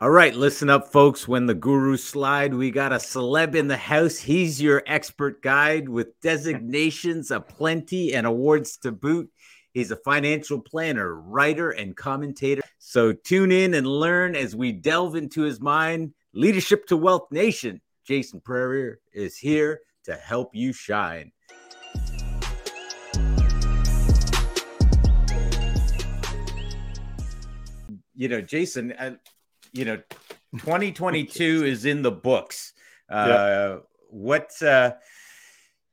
All right, listen up, folks. When the guru slide, we got a celeb in the house. He's your expert guide with designations aplenty and awards to boot. He's a financial planner, writer, and commentator. So tune in and learn as we delve into his mind. Leadership to Wealth Nation. Jason Pereira is here to help you shine. You know, Jason, uh, you know, 2022 is in the books. Uh, What, uh,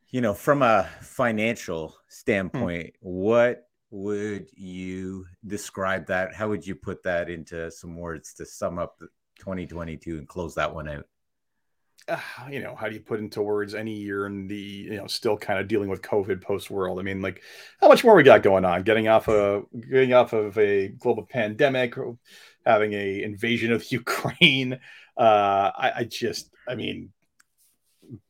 you know, from a financial standpoint, hmm. what would you describe that? How would you put that into some words to sum up 2022 and close that one out? Uh, you know, how do you put into words any year in the, you know, still kind of dealing with COVID post world? I mean, like, how much more we got going on? Getting off a getting off of a global pandemic, having a invasion of Ukraine. Uh, I, I just, I mean,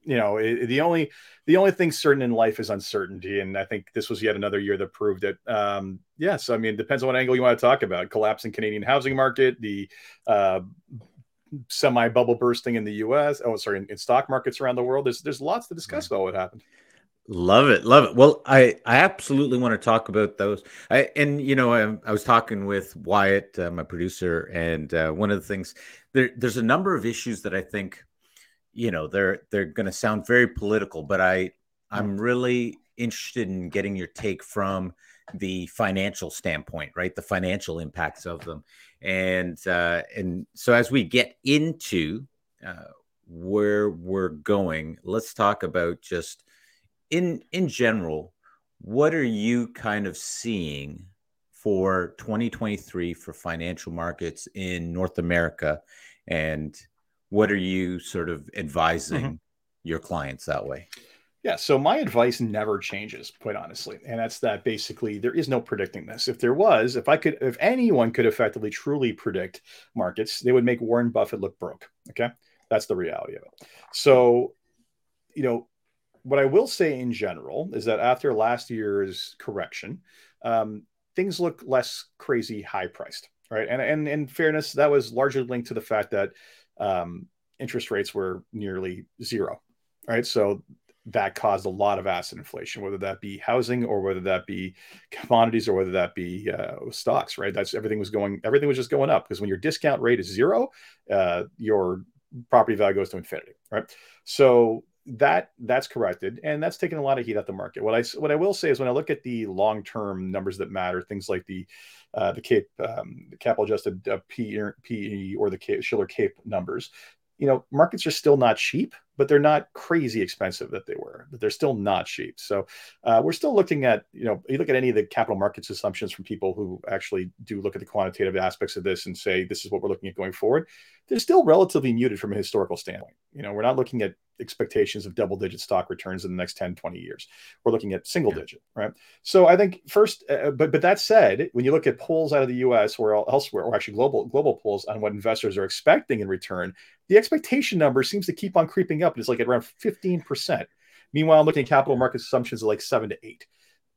you know, it, the only the only thing certain in life is uncertainty, and I think this was yet another year that proved it. Um, yes, I mean, it depends on what angle you want to talk about. Collapsing Canadian housing market, the uh, semi bubble bursting in the U.S. Oh, sorry, in, in, stock markets around the world. There's there's lots to discuss about what happened. Love it, love it. Well, I I absolutely want to talk about those. I and you know I, I was talking with Wyatt, uh, my producer, and uh, one of the things there there's a number of issues that I think you know they're they're going to sound very political, but I I'm really interested in getting your take from the financial standpoint, right? The financial impacts of them, and uh, and so as we get into uh, where we're going, let's talk about just in in general, what are you kind of seeing for 2023 for financial markets in North America, and what are you sort of advising mm-hmm. your clients that way? Yeah, so my advice never changes, quite honestly. And that's that basically there is no predicting this. If there was, if I could, if anyone could effectively truly predict markets, they would make Warren Buffett look broke. Okay. That's the reality of it. So, you know, what I will say in general is that after last year's correction, um, things look less crazy high priced, right? And, and in fairness, that was largely linked to the fact that um, interest rates were nearly zero, right? So that caused a lot of asset inflation, whether that be housing or whether that be commodities or whether that be uh, stocks, right? That's everything was going, everything was just going up because when your discount rate is zero, uh, your property value goes to infinity, right? So that that's corrected, and that's taken a lot of heat at the market. What I what I will say is when I look at the long term numbers that matter, things like the uh, the CAPE, um, capital adjusted uh, PE or the Cape, Shiller CAPE numbers, you know, markets are still not cheap but they're not crazy expensive that they were, but they're still not cheap. So uh, we're still looking at, you know, you look at any of the capital markets assumptions from people who actually do look at the quantitative aspects of this and say, this is what we're looking at going forward. They're still relatively muted from a historical standpoint. You know, we're not looking at expectations of double digit stock returns in the next 10, 20 years. We're looking at single yeah. digit, right? So I think first, uh, uh but, but that said, when you look at polls out of the US or elsewhere, or actually global, global polls on what investors are expecting in return, the expectation number seems to keep on creeping up. It's like at around 15%. Meanwhile, I'm looking at capital market assumptions of like seven to eight.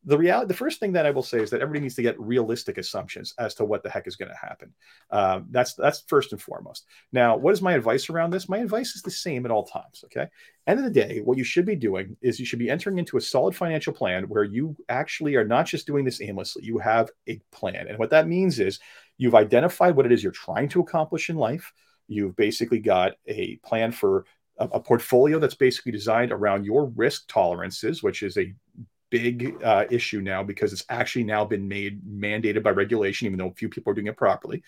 The reality, the first thing that I will say is that everybody needs to get realistic assumptions as to what the heck is going to happen. Um, that's that's first and foremost. Now, what is my advice around this? My advice is the same at all times. Okay. End of the day, what you should be doing is you should be entering into a solid financial plan where you actually are not just doing this aimlessly. You have a plan, and what that means is you've identified what it is you're trying to accomplish in life You've basically got a plan for a, a portfolio that's basically designed around your risk tolerances, which is a big uh, issue now because it's actually now been made mandated by regulation, even though a few people are doing it properly.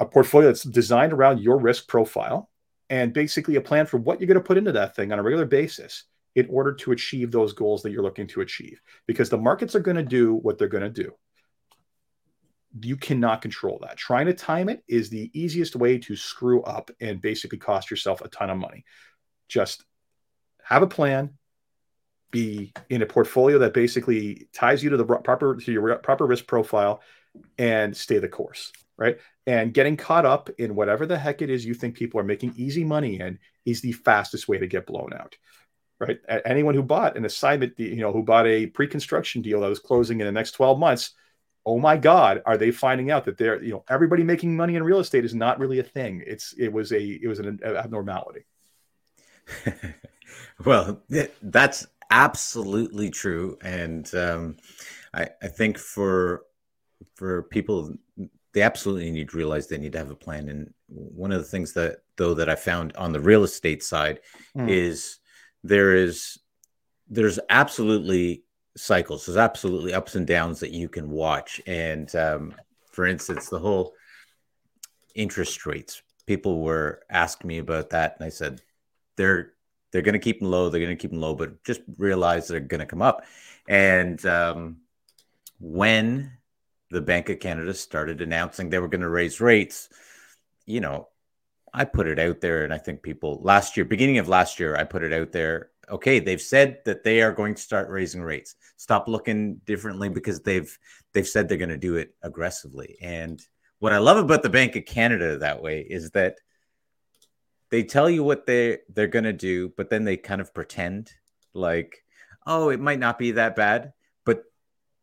A portfolio that's designed around your risk profile and basically a plan for what you're going to put into that thing on a regular basis in order to achieve those goals that you're looking to achieve. Because the markets are going to do what they're going to do you cannot control that. Trying to time it is the easiest way to screw up and basically cost yourself a ton of money. Just have a plan, be in a portfolio that basically ties you to the proper to your proper risk profile and stay the course, right? And getting caught up in whatever the heck it is you think people are making easy money in is the fastest way to get blown out. Right? Anyone who bought an assignment, you know, who bought a pre-construction deal that was closing in the next 12 months, oh my god are they finding out that they're you know everybody making money in real estate is not really a thing. It's it was a it was an abnormality. Well that's absolutely true. And um, I, I think for for people they absolutely need to realize they need to have a plan. And one of the things that though that i found on the real estate side mm. is there is there's absolutely cycles. There's absolutely ups and downs that you can watch. And um, for instance, the whole interest rates. People were asking me about that, and I said they're they're going to keep them low. They're going to keep them low, but just realize they're going to come up. And um, when the Bank of Canada started announcing they were going to raise rates, you know, I put it out there, and I think people last year, beginning of last year, I put it out there okay, they've said that they are going to start raising rates. Stop looking differently because they've they've said they're going to do it aggressively. And what I love about the Bank of Canada that way is that they tell you what they they're going to do, but then they kind of pretend like, oh, it might not be that bad, but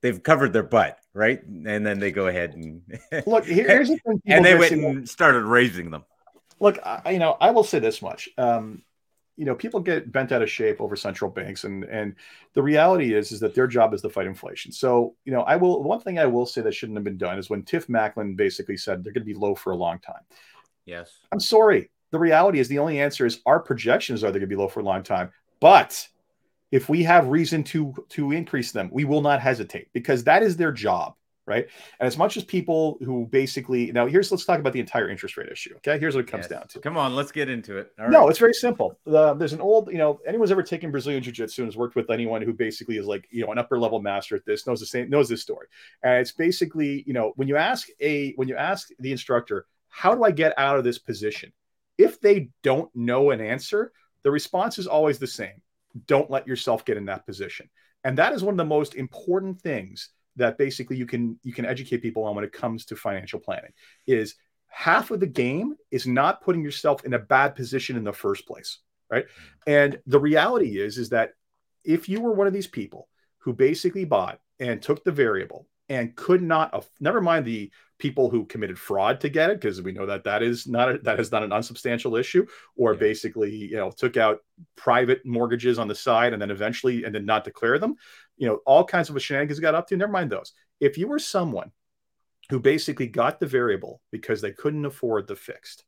they've covered their butt, right? And then they go ahead and look. Here's the thing, and they went and started raising them. Look, I, you know, I will say this much. Um, you know people get bent out of shape over central banks and and the reality is is that their job is to fight inflation. So you know i will one thing i will say that shouldn't have been done is when Tiff Macklem basically said they're going to be low for a long time. Yes. I'm sorry. The reality is the only answer is our projections are they're going to be low for a long time but if we have reason to to increase them we will not hesitate because that is their job right? And as much as people who basically now here's let's talk about the entire interest rate issue. Okay, here's what it comes yes. down to. Come on, let's get into it. no, it's very simple. Uh, there's an old, you know, anyone's ever taken Brazilian jiu-jitsu and has worked with anyone who basically is like, you know, an upper level master at this knows the same knows this story. And it's basically, you know, when you ask a when you ask the instructor, how do I get out of this position? If they don't know an answer, the response is always the same. Don't let yourself get in that position. And that is one of the most important things that basically you can you can educate people on when it comes to financial planning is half of the game is not putting yourself in a bad position in the first place right? And the reality is is that if you were one of these people who basically bought and took the variable and could not never mind the people who committed fraud to get it because we know that that is not a, that is not an unsubstantial issue or yeah. basically you know took out private mortgages on the side and then eventually and then not declare them you know, all kinds of shenanigans got up to. Never mind those. If you were someone who basically got the variable because they couldn't afford the fixed,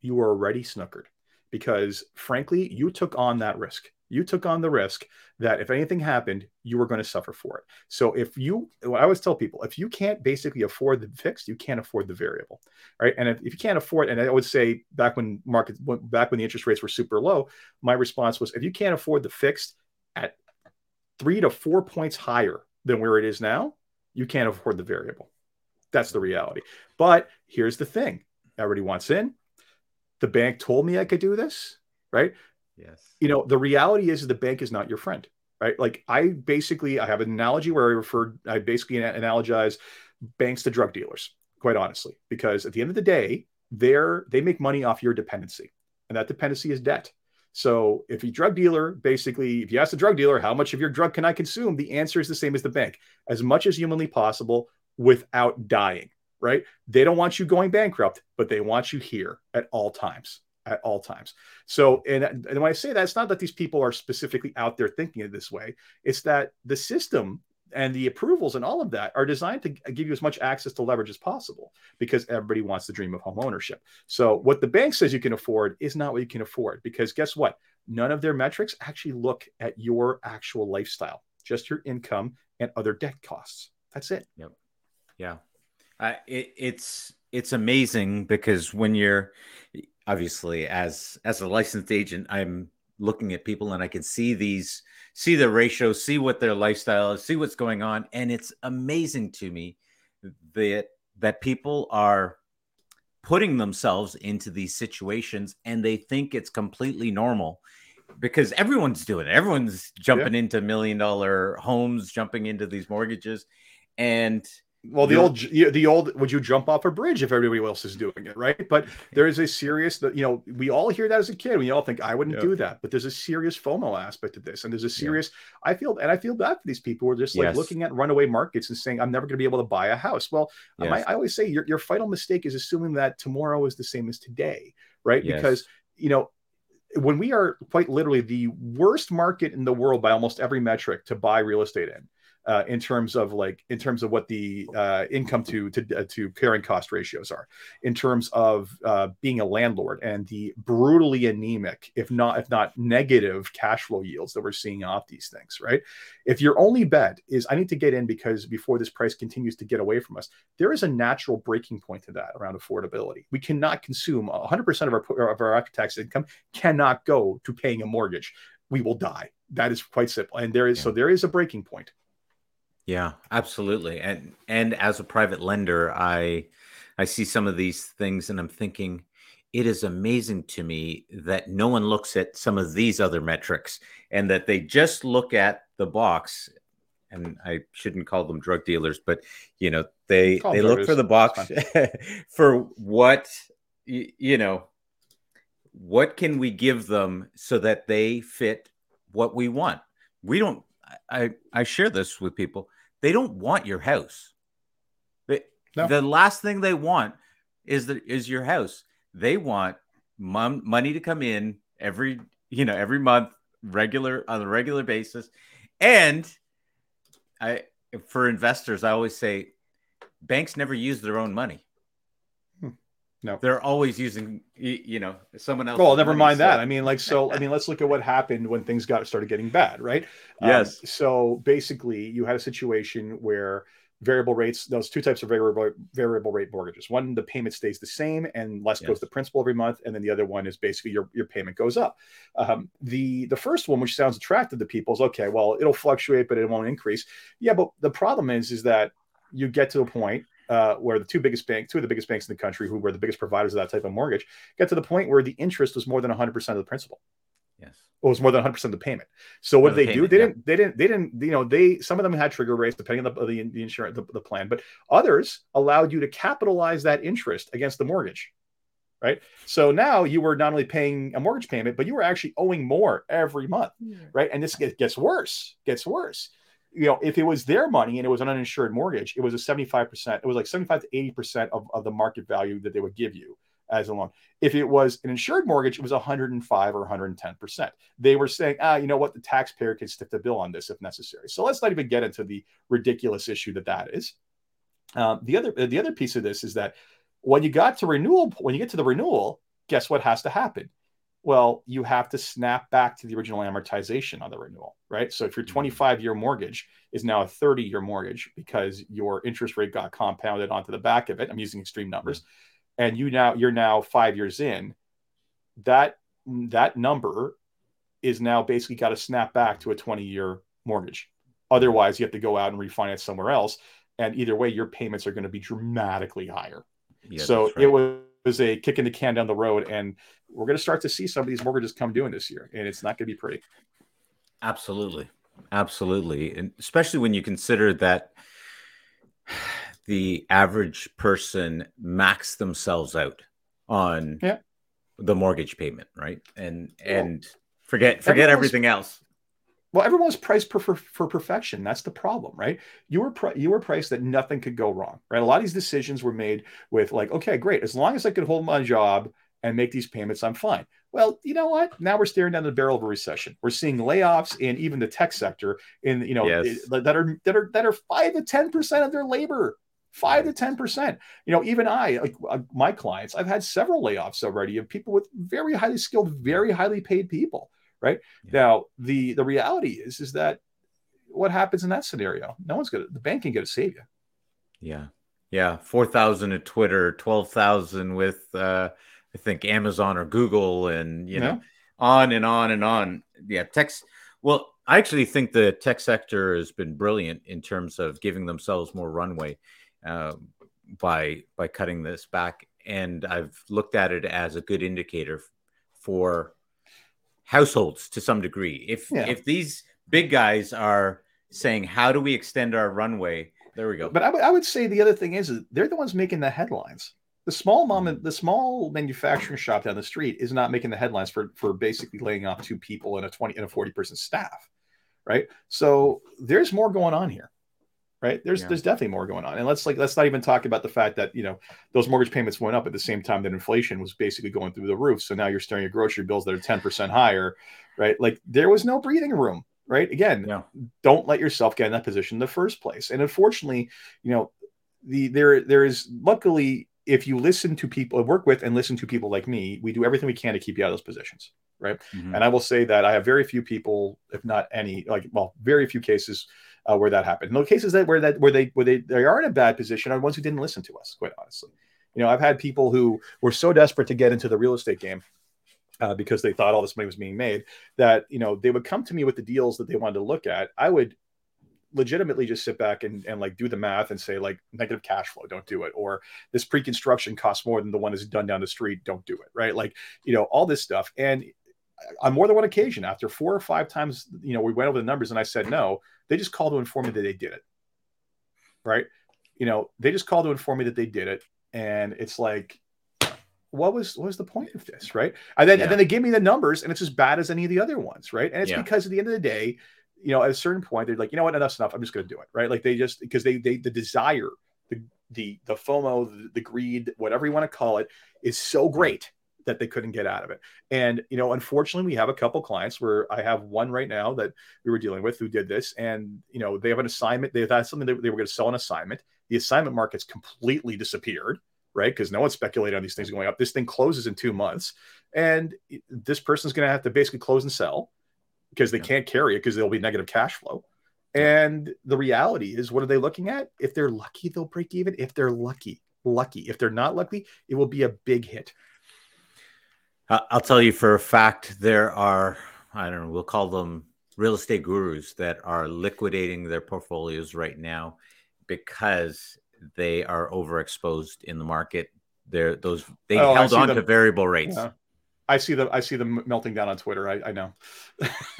you were already snookered because frankly, you took on that risk. You took on the risk that if anything happened, you were going to suffer for it. So if you, I always tell people, if you can't basically afford the fixed, you can't afford the variable, right? And if, if you can't afford, and I would say back when market, back when the interest rates were super low, my response was, if you can't afford the fixed at three to four points higher than where it is now, you can't afford the variable. That's the reality. But here's the thing everybody wants in. The bank told me I could do this, right? Yes. You know, the reality is the bank is not your friend, right? Like I basically, I have an analogy where I refer, I basically analogize banks to drug dealers, quite honestly, because at the end of the day, they're, they make money off your dependency and that dependency is debt. So if a drug dealer, basically, if you ask the drug dealer, how much of your drug can I consume? The answer is the same as the bank, as much as humanly possible without dying, right? They don't want you going bankrupt, but they want you here at all times, at all times. So, and, and when I say that, it's not that these people are specifically out there thinking it this way. It's that the system and the approvals and all of that are designed to give you as much access to leverage as possible because everybody wants the dream of home ownership. So what the bank says you can afford is not what you can afford because guess what? None of their metrics actually look at your actual lifestyle, just your income and other debt costs. That's it. Yep. Yeah. Uh, it, it's it's amazing because when you're obviously as as a licensed agent, I'm looking at people and I can see these see the ratio, see what their lifestyle is, see what's going on. And it's amazing to me that that people are putting themselves into these situations and they think it's completely normal because everyone's doing it. Everyone's jumping yeah. into million dollar homes, jumping into these mortgages. And well, the old, the old, would you jump off a bridge if everybody else is doing it, right? But there is a serious, you know, we all hear that as a kid. We all think I wouldn't do that, but there's a serious FOMO aspect of this, and there's a serious. Yeah. I feel, and I feel bad for these people who are just like yes. looking at runaway markets and saying, "I'm never going to be able to buy a house." Well, yes. I, I, always say your your final mistake is assuming that tomorrow is the same as today, right? Yes. Because you know when we are quite literally the worst market in the world by almost every metric to buy real estate in uh, in terms of like in terms of what the uh, income to to uh, to carrying cost ratios are, in terms of uh, being a landlord and the brutally anemic, if not if not negative, cash flow yields that we're seeing off these things. Right? If your only bet is I need to get in because before this price continues to get away from us, there is a natural breaking point to that around affordability. We cannot consume 100% of our of our after tax income cannot go to paying a mortgage. We will die. That is quite simple, and there is yeah. so there is a breaking point. Yeah, absolutely. And and as a private lender, I I see some of these things and I'm thinking it is amazing to me that no one looks at some of these other metrics and that they just look at the box and I shouldn't call them drug dealers, but you know, they they look for the box for what you know, what can we give them so that they fit what we want? We don't I I share this with people. They don't want your house. They, no. The last thing they want is the is your house. They want mom, money to come in every you know every month, regular on a regular basis, and I for investors I always say banks never use their own money. No, they're always using you know someone else. Well, never mind so. that. I mean, like so. I mean, let's look at what happened when things got started getting bad, right? Yes. Um, so basically, you had a situation where variable rates those two types of variable variable rate mortgages one the payment stays the same and less yes. goes to principal every month and then the other one is basically your, your payment goes up um, the the first one which sounds attractive to people is okay well it'll fluctuate but it won't increase yeah but the problem is is that you get to a point uh, where the two biggest banks, two of the biggest banks in the country, who were the biggest providers of that type of mortgage, get to the point where the interest was more than 100% of the principal. Yes. It was more than 100% of the payment. So what did they payment, do? They yeah. didn't, they didn't, they didn't, you know, they, some of them had trigger rates depending on the, the, the insurance, the, the plan, but others allowed you to capitalize that interest against the mortgage. Right. So now you were not only paying a mortgage payment, but you were actually owing more every month. Yeah. Right. And this gets worse, gets worse you know, if it was their money and it was an uninsured mortgage, it was a 75%, it was like 75 to 80% of, of the market value that they would give you as a loan. If it was an insured mortgage, it was 105 or 110%. They were saying, ah, you know what, the taxpayer can stick the bill on this if necessary. So let's not even get into the ridiculous issue that that is. Um, the other the other piece of this is that when you got to renewal, when you get to the renewal, guess what has to happen? Well, you have to snap back to the original amortization on the renewal, right? So if your mm-hmm. 25 year mortgage is now a 30 year mortgage because your interest rate got compounded onto the back of it, I'm using extreme numbers, and you now you're now five years in, that that number is now basically got to snap back to a 20 year mortgage. Otherwise, you have to go out and refinance somewhere else, and either way, your payments are going to be dramatically higher. Yeah, so right. it was was a kick in the can down the road, and we're going to start to see some of these mortgages come due in this year, and it's not going to be pretty. Absolutely, absolutely, and especially when you consider that the average person max themselves out on yeah. the mortgage payment, right? And and forget forget everything else. Well, everyone's priced for, for, for, perfection. That's the problem, right? You were pri- you were priced that nothing could go wrong, right? A lot of these decisions were made with like, okay, great, as long as I could hold my job and make these payments, I'm fine. Well, you know what? Now we're staring down the barrel of a recession. We're seeing layoffs in even the tech sector, in you know yes. that are that are that are five to ten percent of their labor five to ten percent. You know, even I, like uh, my clients, I've had several layoffs already of people with very highly skilled, very highly paid people right? Yeah. Now, the the reality is is that what happens in that scenario? No one's gonna the bank ain't gonna save you. Yeah, yeah, four thousand at Twitter, twelve thousand with uh, I think Amazon or Google, and you know, on and on and on. Yeah, tech's Well, I actually think the tech sector has been brilliant in terms of giving themselves more runway uh, by by cutting this back, and I've looked at it as a good indicator for households to some degree. If yeah. if these big guys are saying, "How do we extend our runway?" there we go. But I, w- I would say the other thing is they're the ones making the headlines. The small mom, the small manufacturing shop down the street is not making the headlines for for basically laying off two people and a twenty and a forty person staff, right? So there's more going on here, right? There's Yeah. there's definitely more going on, and let's like let's not even talk about the fact that you know those mortgage payments went up at the same time that inflation was basically going through the roof. So now you're staring at grocery bills that are ten percent higher, right? Like there was no breathing room, right? Again, Yeah. don't let yourself get in that position in the first place. And unfortunately, you know, the there there is luckily if you listen to people work with and listen to people like me, we do everything we can to keep you out of those positions, right? Mhm. And I will say that I have very few people, if not any, like well, very few cases uh, where that happened. And the cases that where that where they where they they are in a bad position are ones who didn't listen to us, quite honestly. You know, I've had people who were so desperate to get into the real estate game uh, because they thought all this money was being made that you know they would come to me with the deals that they wanted to look at. I would legitimately just sit back and, and like do the math and say like negative cash flow don't do it or this pre-construction costs more than the one that's done down the street don't do it right? Like you know all this stuff. And on more than one occasion after four or five times you know we went over the numbers and i said no they just called to inform me that they did it right? You know they just called to inform me that they did it. And it's like what was what was the point of this right? And then Yeah. and then they give me the numbers and it's as bad as any of the other ones right? And it's Yeah. because at the end of the day you know at a certain point they're like you know what? Enough's enough. I'm just going to do it right? Like they just because they they the desire the the the fomo the, the greed whatever you want to call it is so great that they couldn't get out of it. And you know unfortunately we have a couple clients where i have one right now that we were dealing with who did this and you know they have an assignment they've had something that they were going to sell an assignment. The assignment market's completely disappeared right? Because no one's speculating on these things going up. This thing closes in two months and eh, this person's going to have to basically close and sell because they Yeah. can't carry it because there'll be negative cash flow and the reality is what are they looking at if they're lucky they'll break even if they're lucky lucky if they're not lucky it will be a big hit I'll tell you for a fact there are I don't know we'll call them real estate gurus that are liquidating their portfolios right now because they are overexposed in the market. They're those they Oh, held on them. to variable rates. Yeah. I see them. I see them melting down on Twitter. I, I know.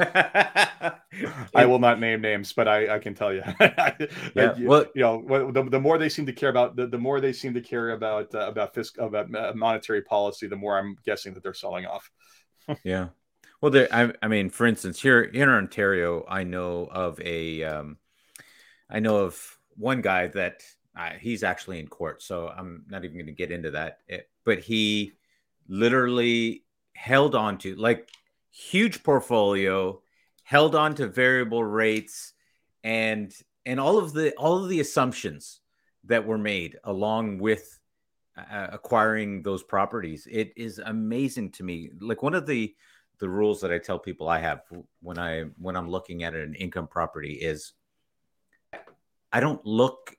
I will not name names, but I, I can tell you. Yeah, you, well- you know, the, the more they seem to care about the, the more they seem to care about uh, about fiscal about monetary policy, the more I'm guessing that they're selling off. Yeah. Well, there. I, I mean, for instance, here in Ontario, I know of a, um, I know of one guy that uh, he's actually in court, so I'm not even going to get into that. It- but he literally held on to like huge portfolio, held on to variable rates, and and all of the all of the assumptions that were made along with uh, acquiring those properties. It is amazing to me. Like one of the the rules that I tell people I have when I when I'm looking at an income property is I don't look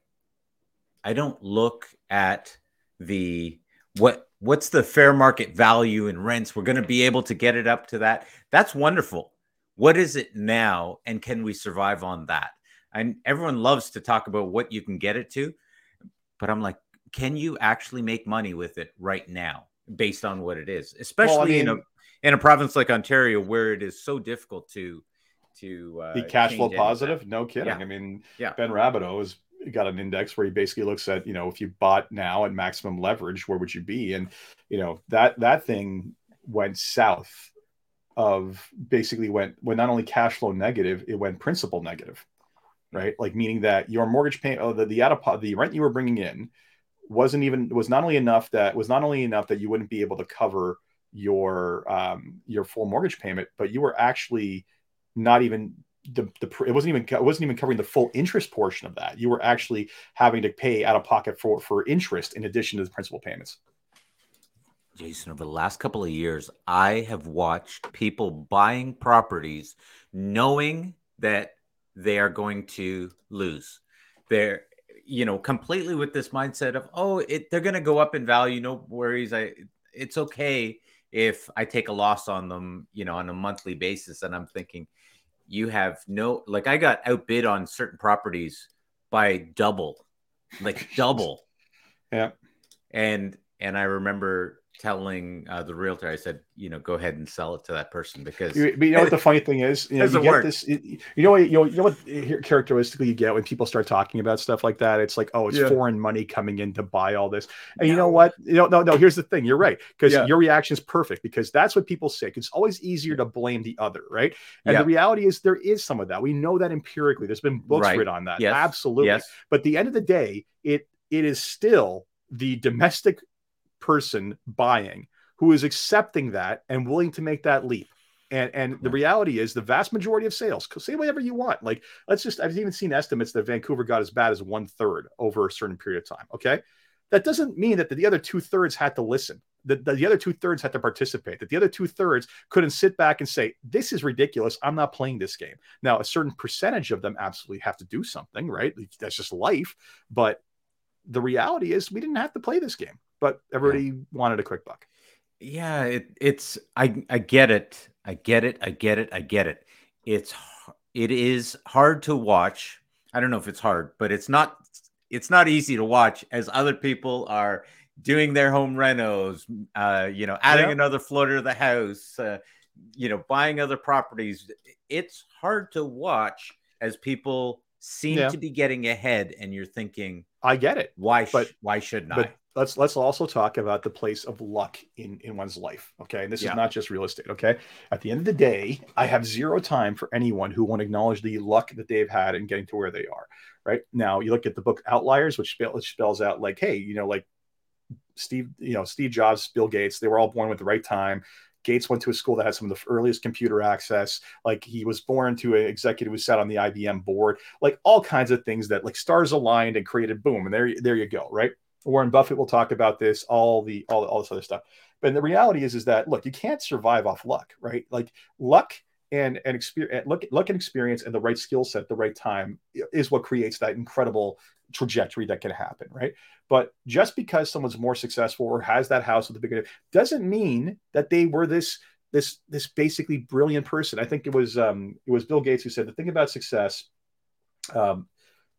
I don't look at the what what's the fair market value in rents. We're going to be able to get it up to that. That's wonderful. What is it now and can we survive on that? And everyone loves to talk about what you can get it to, but I'm like can you actually make money with it right now based on what it is especially in a mean- in a province like ontario where it is so difficult to to uh, Be cash flow change any of that. positive? No kidding. Yeah. I mean, Yeah. Ben Rabidoux has got an index where he basically looks at you know if you bought now at maximum leverage, where would you be? And you know that that thing went south of basically went when not only cash flow negative, it went principal negative, right? Like meaning that your mortgage payment, oh, the the out of the rent you were bringing in wasn't even was not only enough that was not only enough that you wouldn't be able to cover your um your full mortgage payment, but you were actually not even the, the it wasn't even it wasn't even covering the full interest portion of that. You were actually having to pay out of pocket for for interest in addition to the principal payments. Jason, over the last couple of years, I have watched people buying properties knowing that they are going to lose. They're, you know, completely with this mindset of, oh, it, they're going to go up in value. No worries. I, it's okay if I take a loss on them, you know, on a monthly basis. And I'm thinking, you have no, like, I got outbid on certain properties by double, like double. Yeah. And, and I remember telling uh, the realtor, I said, you know, go ahead and sell it to that person because. You, but you know what the funny thing is? You know, you get this. You know what? You know, you know what? Characteristically, you get when people start talking about stuff like that. It's like, oh, it's yeah. foreign money coming in to buy all this. And no. you know what? You know, no, no. Here's the thing. You're right because yeah. your reaction is perfect because that's what people say. It's always easier to blame the other, right? And yeah. the reality is there is some of that. We know that empirically. There's been books right. written on that. Yes. Absolutely. Yes. But the end of the day, it it is still the domestic person buying who is accepting that and willing to make that leap. And and the reality is the vast majority of sales, say whatever you want. Like, let's just I've even seen estimates that Vancouver got as bad as one third over a certain period of time. Okay. That doesn't mean that the other two thirds had to listen. That the, the other two thirds had to participate. That the other two thirds couldn't sit back and say, "This is ridiculous. I'm not playing this game." Now, a certain percentage of them absolutely have to do something, right? That's just life. But the reality is, we didn't have to play this game, but everybody yeah. wanted a quick buck. Yeah it, it's i i get it. I get it. I get it. I get it. It's it is hard to watch. I don't know if it's hard but it's not it's not easy to watch as other people are doing their home renos uh you know adding another floor to the house uh, you know buying other properties. It's hard to watch as people seem yeah. to be getting ahead and you're thinking i get it why but why shouldn't but, i let's let's also talk about the place of luck in in one's life okay and this yeah. is not just real estate okay at the end of the day i have zero time for anyone who won't acknowledge the luck that they've had in getting to where they are right now you look at the book outliers which, spell, which spells out like hey you know like steve you know steve jobs bill gates they were all born with the right time Gates went to a school that had some of the earliest computer access. Like he was born to an executive who sat on the IBM board. Like all kinds of things that like stars aligned and created boom. And there, there you go. Right. Warren Buffett will talk about this, all the all, all this other stuff. But the reality is, is that look, you can't survive off luck, right? Like luck and and experience, luck, luck and experience, and the right skill set, at the right time, is what creates that incredible trajectory that can happen, right? But just because someone's more successful or has that house with the beginning doesn't mean that they were this this this basically brilliant person. I think it was um, it was Bill Gates who said the thing about success um,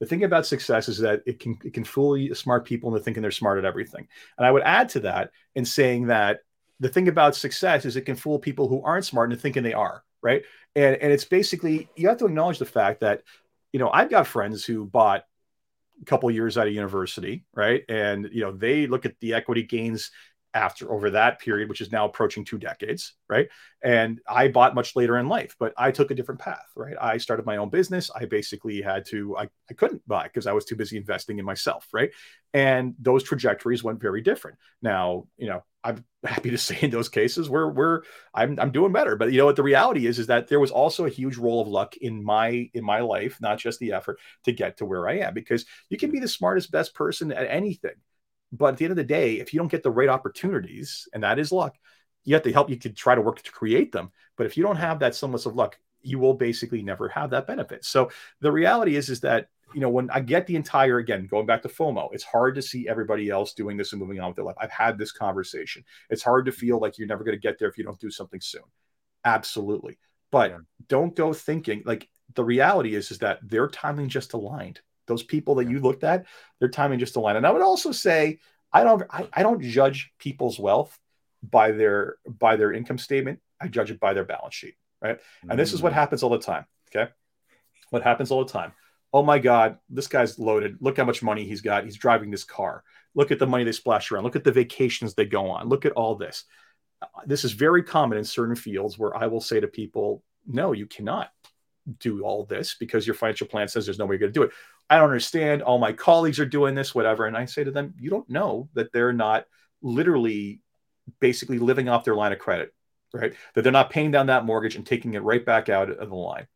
the thing about success is that it can it can fool smart people into thinking they're smart at everything. And I would add to that in saying that the thing about success is it can fool people who aren't smart into thinking they are, right? And and it's basically you have to acknowledge the fact that, you know, I've got friends who bought a couple years out of university, right? And you know, they look at the equity gains after over that period, which is now approaching two decades, right? And I bought much later in life, but I took a different path, right? I started my own business. I basically had to, I, I couldn't buy because I was too busy investing in myself, right? And those trajectories went very different. Now, you know, I'm happy to say in those cases we're we're I'm I'm doing better. But you know what the reality is is that there was also a huge role of luck in my in my life, not just the effort to get to where I am. Because you can be the smartest, best person at anything but at the end of the day, if you don't get the right opportunities, and that is luck, you have to help you to try to work to create them. But if you don't have that semblance of luck, you will basically never have that benefit. So the reality is, is that you know when I get the entire again going back to FOMO, it's hard to see everybody else doing this and moving on with their life. I've had this conversation. It's hard to feel like you're never going to get there if you don't do something soon. Absolutely, but yeah. don't go thinking like the reality is is that their timing just aligned those people that you looked at, their timing just aligned. And I would also say, I don't, I, I don't judge people's wealth by their by their income statement. I judge it by their balance sheet, right? Mm-hmm. And this is what mm. happens all the time. Okay, what happens all the time? Oh my God, this guy's loaded. Look how much money he's got. He's driving this car. Look at the money they splash around. Look at the vacations they go on. Look at all this. This is very common in certain fields where I will say to people, no, you cannot do all this because your financial plan says there's no way you're going to do it. I don't understand. All my colleagues are doing this, whatever. And I say to them, you don't know that they're not literally basically living off their line of credit, right? That they're not paying down that mortgage and taking it right back out of the line.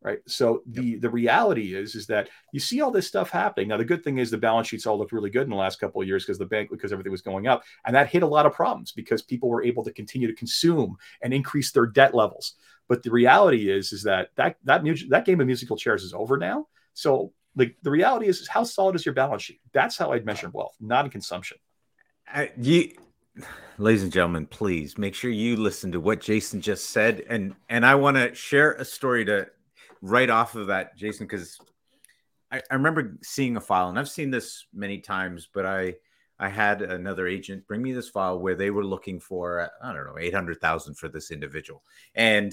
Right. So the the reality is is that you see all this stuff happening. Now the good thing is the balance sheets all looked really good in the last couple of years because the bank because everything was going up. And that hit a lot of problems because people were able to continue to consume and increase their debt levels. But the reality is is that that that, that game of musical chairs is over now. So like the reality is, is how solid is your balance sheet? That's how I'd measure wealth, not in consumption. I, you, ladies and gentlemen, please make sure you listen to what Jason just said, and and I want to share a story to right off of that, Jason, because I, I remember seeing a file, and I've seen this many times, but I I had another agent bring me this file where they were looking for I don't know eight hundred thousand for this individual, and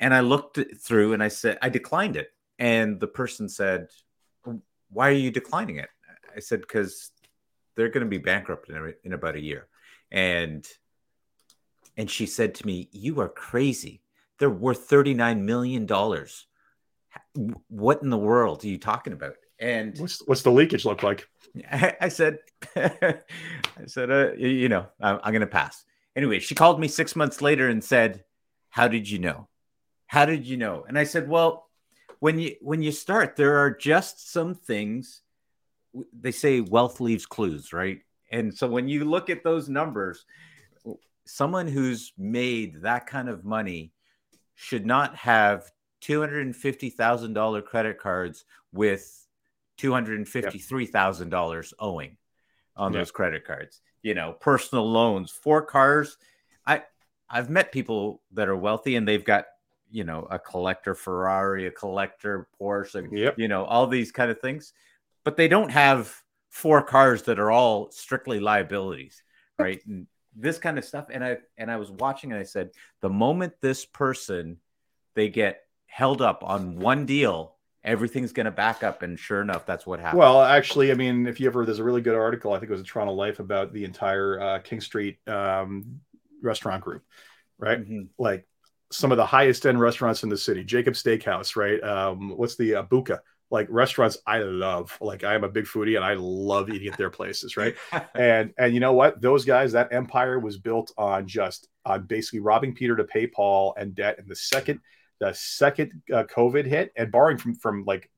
and I looked through and I said I declined it, and the person said, "Why are you declining it?" I said because they're going to be bankrupt in, in about a year, and and she said to me, "You are crazy. They're worth thirty nine million dollars. What in the world are you talking about?" And what's what's the leakage look like? I, I said, I said, uh, you know, I'm, I'm going to pass. Anyway, she called me six months later and said, "How did you know? How did you know?" And I said, "Well, when you when you start, there are just some things. They say wealth leaves clues, right? And so when you look at those numbers, someone who's made that kind of money should not have two hundred and fifty thousand dollar credit cards with $253,000 yep. owing on those credit cards. You know, personal loans, four cars. I I've met people that are wealthy and they've got, you know, a collector Ferrari, a collector Porsche, yep. you know, all these kind of things, but they don't have four cars that are all strictly liabilities, right? and this kind of stuff and I and I was watching and I said, the moment this person they get held up on one deal everything's going to back up. And sure enough, that's what happened. Well, actually, I mean, if you ever, there's a really good article, I think it was in Toronto Life about the entire uh, King Street um, restaurant group, right? Mm-hmm. Like some of the highest end restaurants in the city, Jacob Steakhouse, right? Um, what's the uh, Buca? Like restaurants I love. Like I am a big foodie and I love eating at their places, right? and and you know what? Those guys, that empire was built on just on basically robbing Peter to pay Paul and debt. And the second the second uh, COVID hit, and barring from from like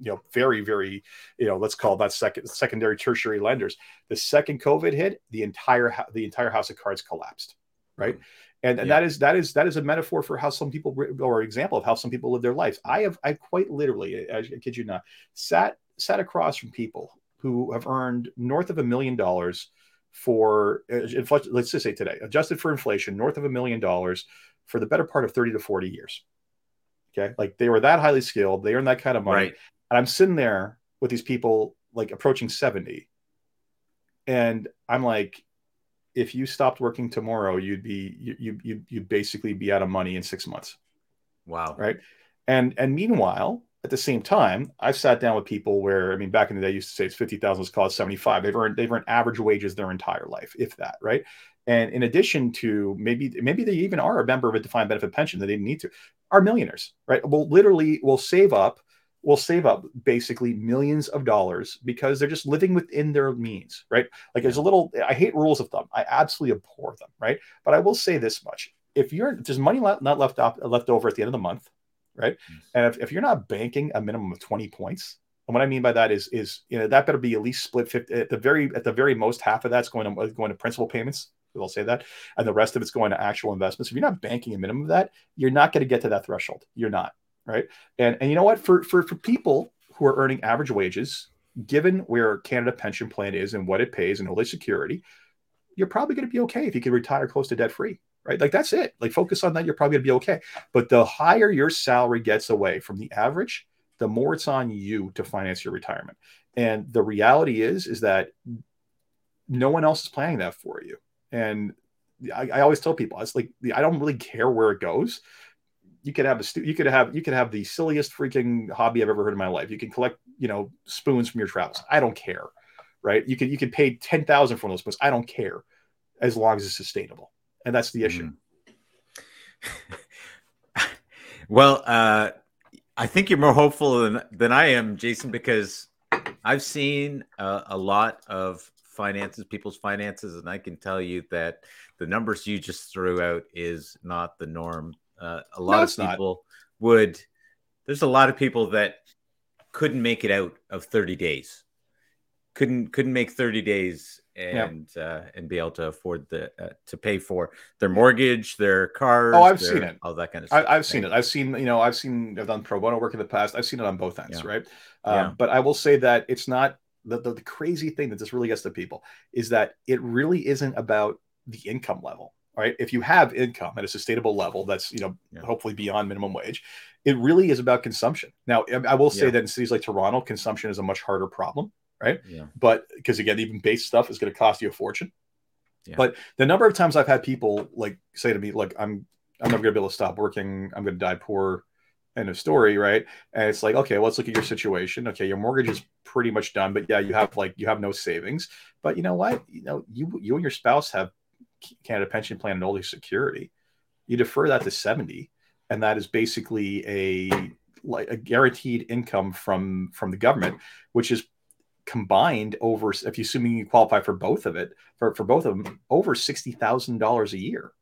you know very very you know let's call that second secondary tertiary lenders, the second COVID hit, the entire the entire house of cards collapsed, right? And, and yeah. that is that is that is a metaphor for how some people or example of how some people live their lives. I have I quite literally, I, I kid you not, sat sat across from people who have earned north of a million dollars for uh, let's just say today adjusted for inflation north of a million dollars for the better part of 30 to 40 years Okay. Like they were that highly skilled, they earned that kind of money. Right. And I'm sitting there with these people like approaching 70. And I'm like, if you stopped working tomorrow, you'd be you you you'd basically be out of money in six months. Wow. Right. And and meanwhile, at the same time, I've sat down with people where I mean, back in the day, I used to say it's fifty thousand, let's call it seventy five. They've earned they've earned average wages their entire life, if that, right? And in addition to maybe maybe they even are a member of a defined benefit pension that they didn't need to, are millionaires, right? Will literally will save up, will save up basically millions of dollars because they're just living within their means, right? Like there's a little, I hate rules of thumb. I absolutely abhor them, right? But I will say this much: if you're if there's money not left off left over at the end of the month, right? And if, if you're not banking a minimum of 20 points, and what I mean by that is is you know that better be at least split 50 at the very at the very most half of that's going to uh, going to principal payments I'll say that. And the rest of it's going to actual investments. If you're not banking a minimum of that, you're not going to get to that threshold. You're not. Right. And and you know what? For for for people who are earning average wages, given where Canada pension plan is and what it pays and all security, you're probably going to be okay if you can retire close to debt free. Right. Like that's it. Like focus on that. You're probably going to be okay. But the higher your salary gets away from the average, the more it's on you to finance your retirement. And the reality is, is that no one else is planning that for you. And I, I always tell people, it's like I don't really care where it goes. You could have a stu- you could have you could have the silliest freaking hobby I've ever heard in my life. You can collect you know spoons from your travels. I don't care, right? You can you can pay ten thousand for those spoons. I don't care, as long as it's sustainable, and that's the issue. Mm. well, uh, I think you're more hopeful than than I am, Jason, because I've seen uh, a lot of finances, people's finances, and I can tell you that the numbers you just threw out is not the norm. Uh, a lot no, of people not. would. There's a lot of people that couldn't make it out of 30 days. Couldn't couldn't make 30 days and uh, and be able to afford the uh, to pay for their mortgage, their cars. Oh, I've their, seen it. All that kind of stuff. I, have seen it. I've seen you know I've seen I've done pro bono work in the past. I've seen it on both ends, yeah. right? Um, yeah. But I will say that it's not the, the, the crazy thing that this really gets to people is that it really isn't about the income level right if you have income at a sustainable level that's you know yeah. hopefully beyond minimum wage it really is about consumption now i will say yeah. that in cities like toronto consumption is a much harder problem right? Yeah. But because again, even base stuff is going to cost you a fortune. Yeah. But the number of times I've had people like say to me, "Look, I'm I'm never going to be able to stop working. I'm going to die poor." End of story, right? And it's like, okay, well, let's look at your situation. Okay, your mortgage is pretty much done, but yeah, you have like you have no savings. But you know what? You know, you you and your spouse have Canada Pension Plan and all these security. You defer that to 70, and that is basically a like a guaranteed income from from the government, which is combined over if you assuming you qualify for both of it for, for both of them over sixty thousand dollars a year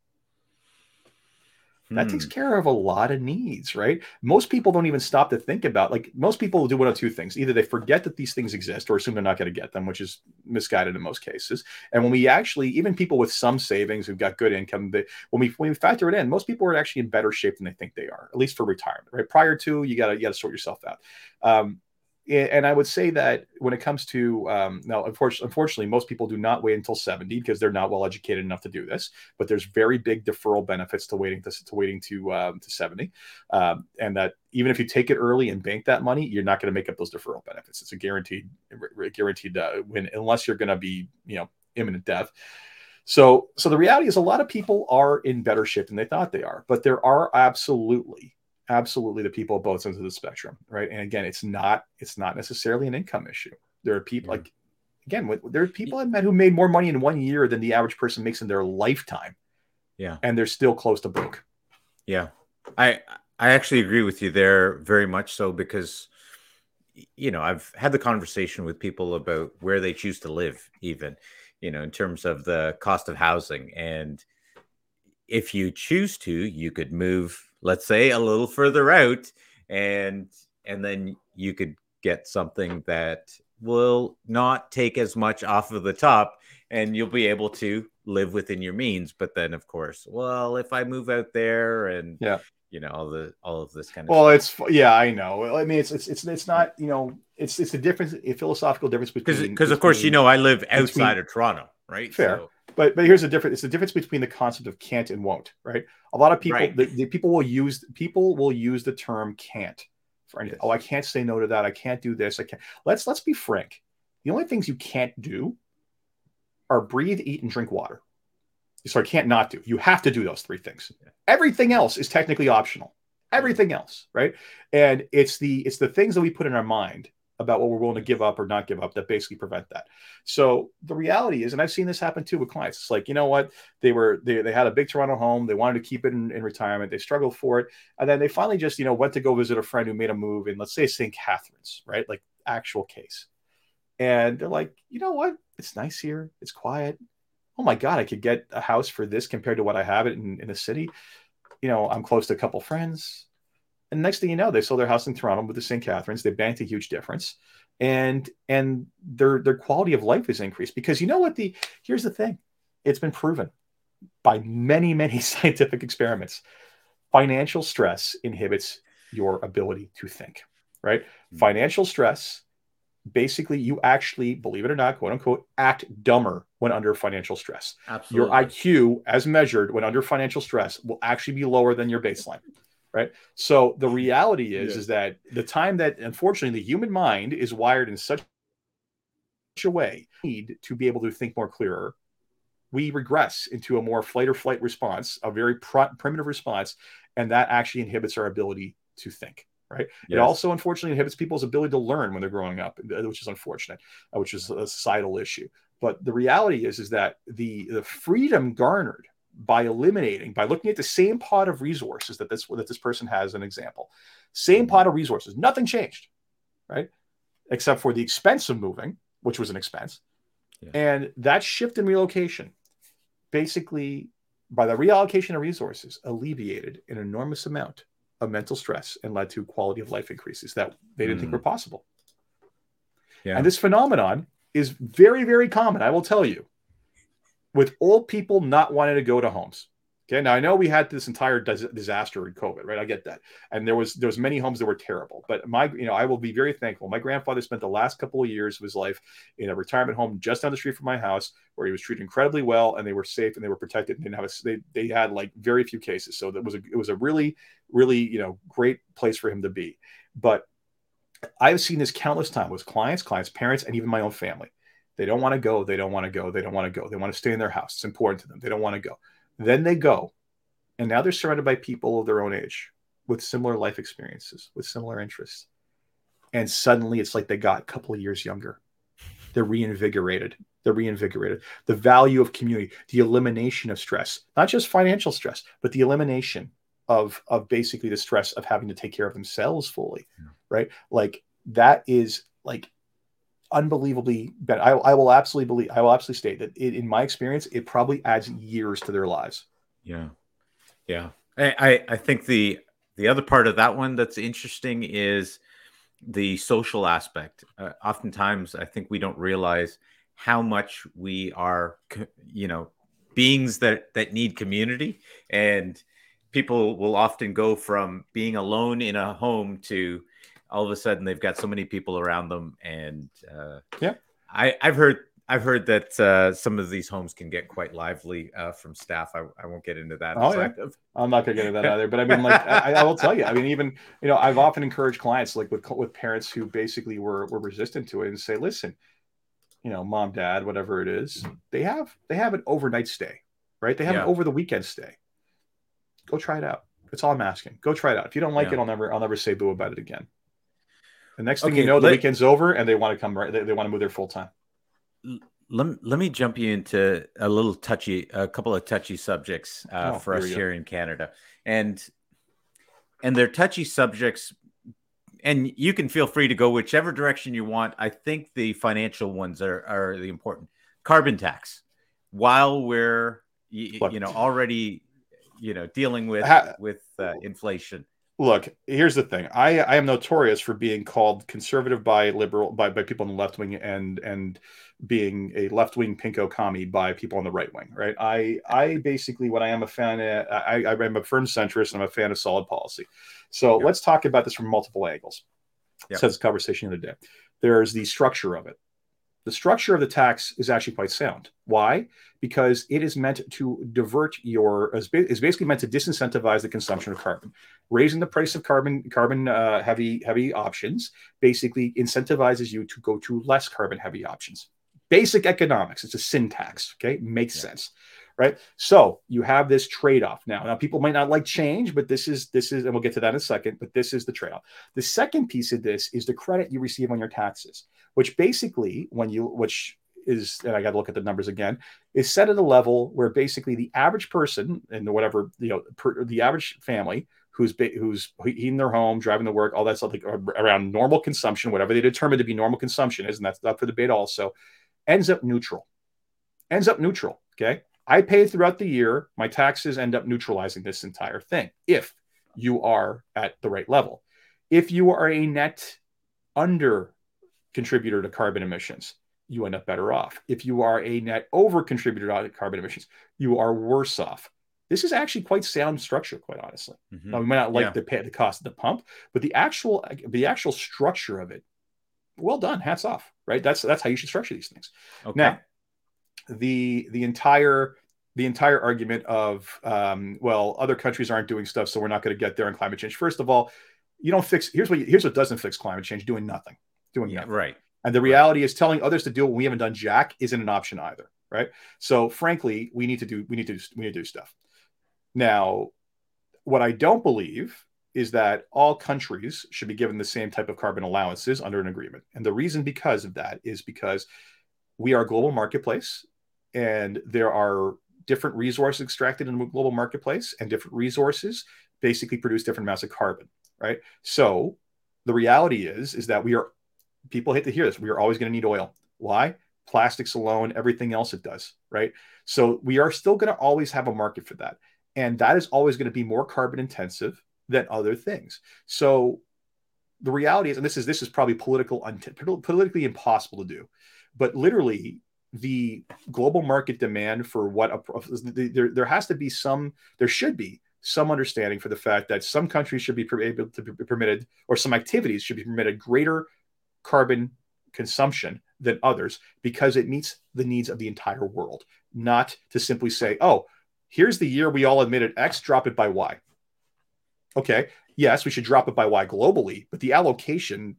that takes Hmm. care of a lot of needs, right? Most people don't even stop to think about like most people do one of two things. Either they forget that these things exist or assume they're not going to get them, which is misguided in most cases. And when we actually, even people with some savings who've got good income, they, when we when we factor it in, most people are actually in better shape than they think they are, at least for retirement, right? Prior to, you gotta you gotta sort yourself out. Um, and I would say that when it comes to um, now, unfortunately, unfortunately, most people do not wait until 70 because they're not well educated enough to do this. But there's very big deferral benefits to waiting to, to waiting to um, to 70, um, and that even if you take it early and bank that money, you're not going to make up those deferral benefits. It's a guaranteed guaranteed uh, win unless you're going to be you know imminent death. So so the reality is a lot of people are in better shape than they thought they are, but there are absolutely absolutely the people at both ends of the spectrum, right? And again, it's not it's not necessarily an income issue. There are people Yeah. like again, there are people I've met who made more money in one year than the average person makes in their lifetime, Yeah. and they're still close to broke. Yeah. I I actually agree with you there very much so because you know, I've had the conversation with people about where they choose to live even, you know, in terms of the cost of housing and if you choose to, you could move let's say a little further out and and then you could get something that will not take as much off of the top and you'll be able to live within your means but then of course well if i move out there and Yeah. you know all the all of this kind of Well, stuff. it's yeah, I know. I mean, it's it's it's, it's not you know, it's it's a difference, a philosophical difference because between because of course you know i live outside of toronto right Fair. So- but but here's the difference. It's the difference between the concept of can't and won't, right? A lot of people, Right. the, the people will use people will use the term can't for anything. Yes. Oh, I can't say no to that. I can't do this. I can't. Let's let's be frank. The only things you can't do are breathe, eat, and drink water. So I can't not do. You have to do those three things. Everything else is technically optional. Everything else, right? And it's the it's the things that we put in our mind about what we're willing to give up or not give up that basically prevent that. So the reality is, and I've seen this happen too with clients. It's like, you know what? They were they, they had a big Toronto home. They wanted to keep it in, in retirement. They struggled for it. And then they finally just, you know, went to go visit a friend who made a move in, let's say St. Catharines, right? Like actual case. And they're like, you know what? It's nice here. It's quiet. Oh my God, I could get a house for this compared to what I have it in, in the city. You know, I'm close to a couple friends. And next thing you know, they sold their house in Toronto with the St. Catharines. They banked a huge difference. And and their their quality of life is increased because you know what the here's the thing. It's been proven by many, many scientific experiments. Financial stress inhibits your ability to think, right? Mhm. Financial stress basically you actually believe it or not quote unquote act dumber when under financial stress absolutely your IQ, as measured when under financial stress, will actually be lower than your baseline. Right. So the reality is, Yeah. is that the time that unfortunately the human mind is wired in such a way need to be able to think more clearer, we regress into a more flight or flight response, a very pr- primitive response, and that actually inhibits our ability to think. Right. It also unfortunately inhibits people's ability to learn when they're growing up, uh, which is unfortunate, uh, which is a societal issue. But the reality is, is that the the freedom garnered by eliminating, by looking at the same pot of resources that this that this person has, an example, same pot of resources, nothing changed, right? Except for the expense of moving, which was an expense, Yeah. and that shift in relocation, basically, by the reallocation of resources, alleviated an enormous amount of mental stress and led to quality of life increases that they didn't think Mm. were possible. Yeah. And this phenomenon is very, very common, I will tell you, with old people not wanting to go to homes. Okay. Now I know we had this entire dis- disaster in COVID, right? I get that. And there was there was many homes that were terrible. But my, you know, I will be very thankful. My grandfather spent the last couple of years of his life in a retirement home just down the street from my house where he was treated incredibly well and they were safe and they were protected and didn't have a, they, they had like very few cases. So that was a it was a really, really, you know, great place for him to be. But I've seen this countless times with clients, clients' parents, and even my own family. They don't want to go. They don't want to go. They don't want to go. They want to stay in their house. It's important to them. They don't want to go. Then they go. And now they're surrounded by people of their own age with similar life experiences, with similar interests. And suddenly it's like they got a couple of years younger. They're reinvigorated. They're reinvigorated. The value of community, the elimination of stress, not just financial stress, but the elimination of, of basically the stress of having to take care of themselves fully, yeah. right? Like that is like unbelievably better. I, I will absolutely believe, I will absolutely state that it, in my experience, it probably adds years to their lives. Yeah. Yeah. I, I think the, the other part of that one that's interesting is the social aspect. Uh, oftentimes, I think we don't realize how much we are, you know, beings that that need community, and people will often go from being alone in a home to all of a sudden they've got so many people around them, and uh, yeah, I, I've heard I've heard that uh, some of these homes can get quite lively uh, from staff. I, I, won't get into that. Oh, yeah. I'm not going to get into that either. But I mean, like, I, I, will tell you. I mean, even you know, I've often encouraged clients, like with with parents who basically were were resistant to it, and say, listen, you know, mom, dad, whatever it is, mm-hmm. they have they have an overnight stay, right? They have yeah. an over the weekend stay. Go try it out. That's all I'm asking. Go try it out. If you don't like yeah. it, I'll never I'll never say boo about it again. The next thing okay, you know, the let, weekend's over, and they want to come right. They, they want to move there full time let, let me jump you into a little touchy, a couple of touchy subjects uh, oh, for us here in Canada, and and they're touchy subjects, and you can feel free to go whichever direction you want. I think the financial ones are are the important. Carbon tax, while we're you, you know already you know dealing with with uh, inflation look here's the thing. I i am notorious for being called conservative by liberal by, by people on the left wing and and being a left wing pinko commie by people on the right wing right? I i basically when i am a fan of, i i'm a firm centrist and i'm a fan of solid policy. So let's talk about this from multiple angles. Yep. says conversation the other day. There's the structure of it the structure of the tax is actually quite sound. Why? Because it is meant to divert your is basically meant to disincentivize the consumption of carbon. Raising the price of carbon carbon uh, heavy heavy options basically incentivizes you to go to less carbon heavy options. Basic economics. It's a sin tax. Okay, makes yeah. sense right? So you have this trade-off now. Now people might not like change, but this is this is, and we'll get to that in a second. But this is the trade-off. The second piece of this is the credit you receive on your taxes, which basically, when you which is, and I got to look at the numbers again, is set at a level where basically the average person and whatever you know, per, the average family who's who's heating their home, driving to work, all that stuff like around normal consumption, whatever they determine to be normal consumption is, and that's up for debate also, ends up neutral. Ends up neutral. Okay. I pay throughout the year. My taxes end up neutralizing this entire thing if you are at the right level. If you are a net under contributor to carbon emissions, you end up better off. If you are a net over contributor to carbon emissions, you are worse off. This is actually quite sound structure, quite honestly. Mm-hmm. Now, we might not like yeah. the pay, the cost of the pump, but the actual the actual structure of it, well done. Hats off. Right. That's that's how you should structure these things. Okay. Now, the the entire the entire argument of um, well other countries aren't doing stuff so we're not going to get there on climate change. First of all you don't fix here's what you, here's what doesn't fix climate change doing nothing doing yeah, nothing. right. And the reality right. is telling others to do what we haven't done jack isn't an option either right? So frankly we need to do we need to we need to do stuff. Now what i don't believe is that all countries should be given the same type of carbon allowances under an agreement. And the reason because of that is because we are a global marketplace and there are different resources extracted in the global marketplace and different resources basically produce different amounts of carbon right? So the reality is is that we are people hate to hear this we are always going to need oil. Why? Plastics alone everything else it does right? So we are still going to always have a market for that and that is always going to be more carbon intensive than other things. So the reality is and this is this is probably political politically impossible to do but literally the global market demand for what a, there, there has to be some there should be some understanding for the fact that some countries should be able to be permitted or some activities should be permitted greater carbon consumption than others because it meets the needs of the entire world not to simply say oh here's the year we all admitted x drop it by y. Okay yes we should drop it by y globally but the allocation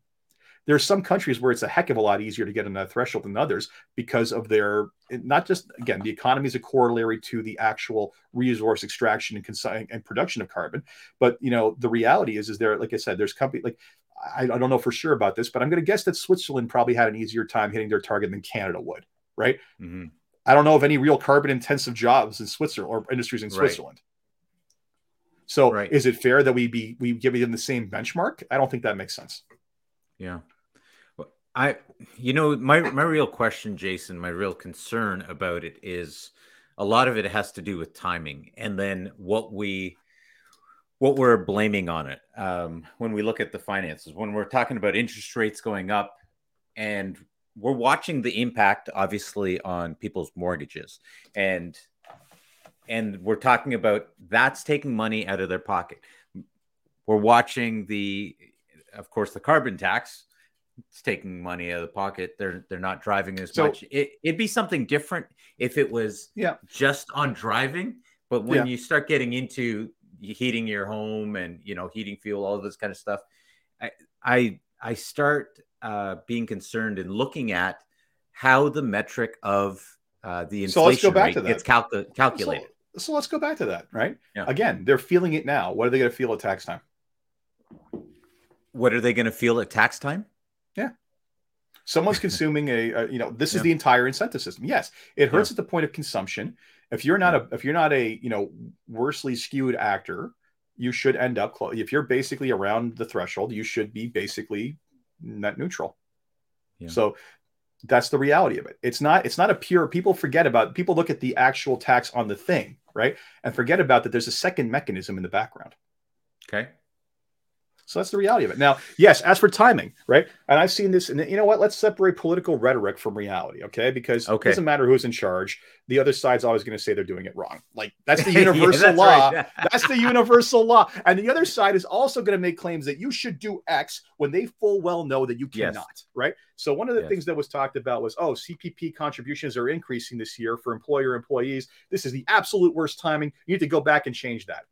There are some countries where it's a heck of a lot easier to get on that threshold than others because of their not just again the economy is a corollary to the actual resource extraction and, cons- and production of carbon. But you know the reality is is there like I said there's company like I, I don't know for sure about this, but I'm going to guess that Switzerland probably had an easier time hitting their target than Canada would, right? Mm-hmm. I don't know of any real carbon intensive jobs in Switzerland or industries in Switzerland. Right. So right. is it fair that we be we give them the same benchmark? I don't think that makes sense. Yeah. I you know my my real question Jason, my real concern about it is a lot of it has to do with timing and then what we what we're blaming on it. Um, when we look at the finances when we're talking about interest rates going up and we're watching the impact obviously on people's mortgages and and we're talking about that's taking money out of their pocket. We're watching the of course the carbon tax it's taking money out of the pocket they're they're not driving as so, much it, it'd be something different if it was yeah just on driving but when yeah. you start getting into heating your home and you know heating fuel all this kind of stuff i i i start uh, being concerned and looking at how the metric of uh, the inflation so rate gets calculated. So, so, let's go back to that, right? Yeah. Again, they're feeling it now. What are they going to feel at tax time? What are they going to feel at tax time? Yeah. Someone's consuming a, a, you know, this is the entire incentive system. Yes, it hurts yeah. at the point of consumption. If you're not a, if you're not a, you know, worsely skewed actor, you should end up close. If you're basically around the threshold, you should be basically net neutral. Yeah. So that's the reality of it. It's not it's not a pure people forget about people look at the actual tax on the thing, right? And forget about that there's a second mechanism in the background. Okay. So that's the reality of it. Now, yes, as for timing, right? And I've seen this, and you know what? Let's separate political rhetoric from reality, okay? Because okay. it doesn't matter who's in charge. The other side's always going to say they're doing it wrong. Like that's the universal yeah, that's law. Right. that's the universal law. And the other side is also going to make claims that you should do X when they full well know that you cannot, yes. right? So one of the yes. things that was talked about was, oh, CPP contributions are increasing this year for employer employees. This is the absolute worst timing. You need to go back and change that.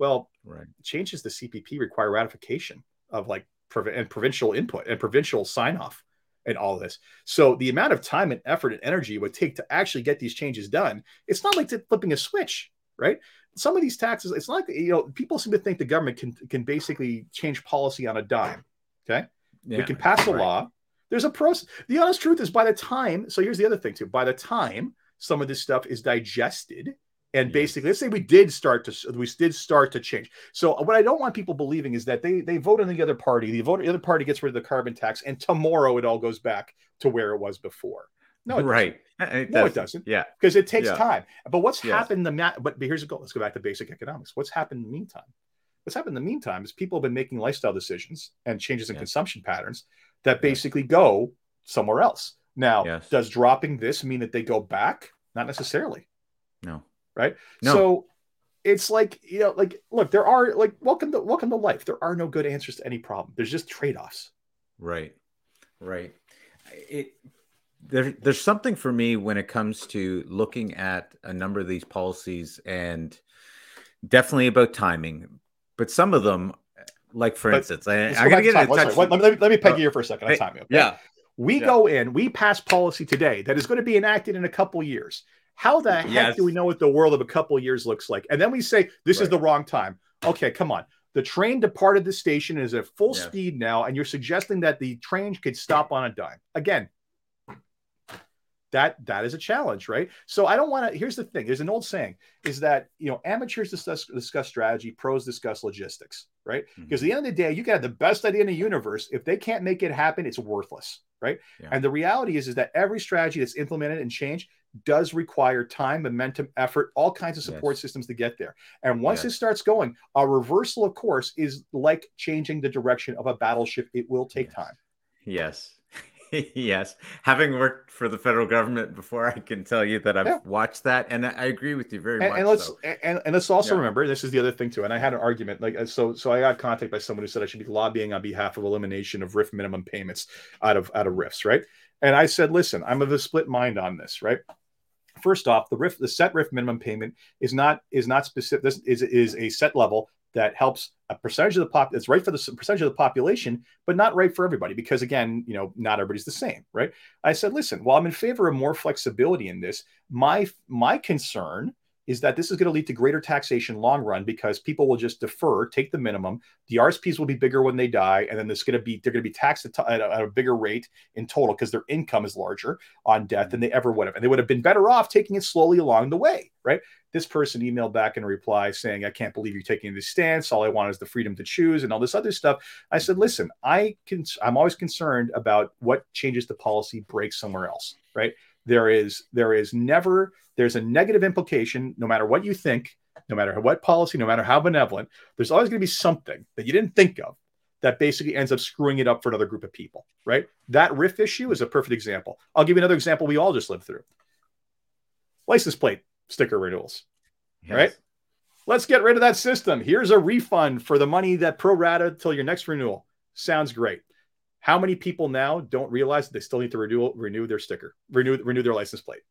Well, right. changes to CPP require ratification of like and provincial input and provincial sign off and all this. So the amount of time and effort and energy it would take to actually get these changes done, it's not like flipping a switch, right? Some of these taxes, it's like you know, people seem to think the government can can basically change policy on a dime. Okay, yeah, we can pass a right. law. There's a process. The honest truth is, by the time, so here's the other thing too. By the time some of this stuff is digested and basically let's say we did start to we did start to change. So uh, what i don't want people believing is that they they vote on the other party the vote the other party gets rid of the carbon tax and tomorrow it all goes back to where it was before. No it right. It no it doesn't. yeah. Because it takes yeah. time. But what's yes. happened the mat but here's a goal let's go back to basic economics. What's happened in the meantime? What's happened in the meantime is people have been making lifestyle decisions and changes in yes. consumption patterns that basically yes. go somewhere else. Now does dropping this mean that they go back? Not necessarily. No right? No. So it's like you know, like look, there are like welcome to welcome to life. There are no good answers to any problem. There's just trade offs. Right, right. It there, there's something for me when it comes to looking at a number of these policies and definitely about timing, but some of them, like for but instance, I, I gotta get in touch. Let, me, let me peg uh, you here for a second on timing. Okay? Yeah. We yeah. go in, we pass policy today that is going to be enacted in a couple years. How the heck yes. do we know what the world of a couple of years looks like? And then we say this right. is the wrong time. Okay, come on. The train departed the station is at full yes. speed now, and you're suggesting that the train could stop on a dime. Again, that that is a challenge, right? So I don't want to. Here's the thing: there's an old saying is that you know amateurs discuss discuss strategy, pros discuss logistics, right? Mm-hmm. Because at the end of the day, you can have the best idea in the universe. If they can't make it happen, it's worthless, right? Yeah. And the reality is is that every strategy that's implemented and changed does require time, momentum, effort, all kinds of support yes. systems to get there. And once yes. it starts going, a reversal of course is like changing the direction of a battleship. It will take yes. time. Yes. yes. Having worked for the federal government before, I can tell you that I've yeah. watched that, and I agree with you very and, much. And let's so. and, and let's also yeah. remember this is the other thing too. And I had an argument like uh, so. So I got contacted by someone who said I should be lobbying on behalf of elimination of RRIF minimum payments out of out of RRIFs, right? And I said, listen, I'm of a split mind on this, right? First off, the RRIF, the set RRIF minimum payment is not is not specific. This is is a set level that helps a percentage of the pop it's right for the percentage of the population but not right for everybody because again you know not everybody's the same right i said listen while i'm in favor of more flexibility in this my my concern is that this is going to lead to greater taxation long run because people will just defer, take the minimum. The RSPs will be bigger when they die, and then there's going to be they're going to be taxed at, a, at a, bigger rate in total because their income is larger on death than they ever would have, and they would have been better off taking it slowly along the way, right? This person emailed back in reply saying, "I can't believe you're taking this stance. All I want is the freedom to choose and all this other stuff." I said, "Listen, I can. I'm always concerned about what changes the policy breaks somewhere else, right?" There is there is never there's a negative implication no matter what you think no matter what policy no matter how benevolent there's always going to be something that you didn't think of that basically ends up screwing it up for another group of people right? That RRIF issue is a perfect example. I'll give you another example we all just lived through. License plate sticker renewals yes. right? Let's get rid of that system. Here's a refund for the money that pro rata till your next renewal. Sounds great how many people now don't realize they still need to renew renew their sticker, renew renew their license plate?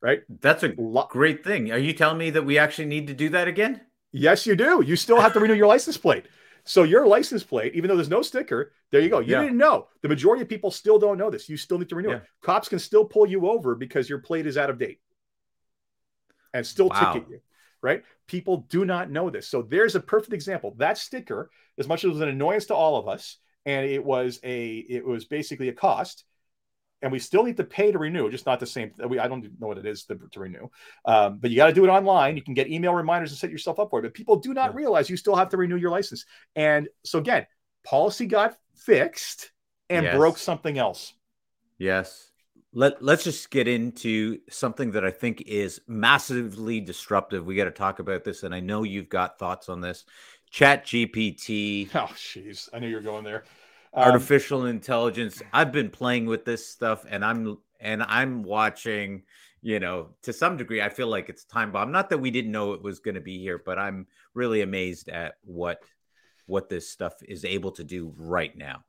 Right. That's a great thing. Are you telling me that we actually need to do that again? Yes, you do. You still have to renew your license plate. So your license plate, even though there's no sticker, there you go. You yeah. didn't know. The majority of people still don't know this. You still need to renew yeah. it. Cops can still pull you over because your plate is out of date and still wow. ticket you. Right? People do not know this. So there's a perfect example. That sticker, as much as it was an annoyance to all of us, and it was a it was basically a cost and we still need to pay to renew just not the same we, i don't know what it is to, to renew um, but you got to do it online you can get email reminders and set yourself up for it but people do not yeah. realize you still have to renew your license and so again policy got fixed and yes. broke something else yes let, let's just get into something that I think is massively disruptive. We got to talk about this, and I know you've got thoughts on this. Chat GPT. Oh, jeez. I knew you were going there. Um, artificial intelligence. I've been playing with this stuff and I'm and I'm watching, you know, to some degree, I feel like it's time bomb. Not that we didn't know it was going to be here, but I'm really amazed at what what this stuff is able to do right now.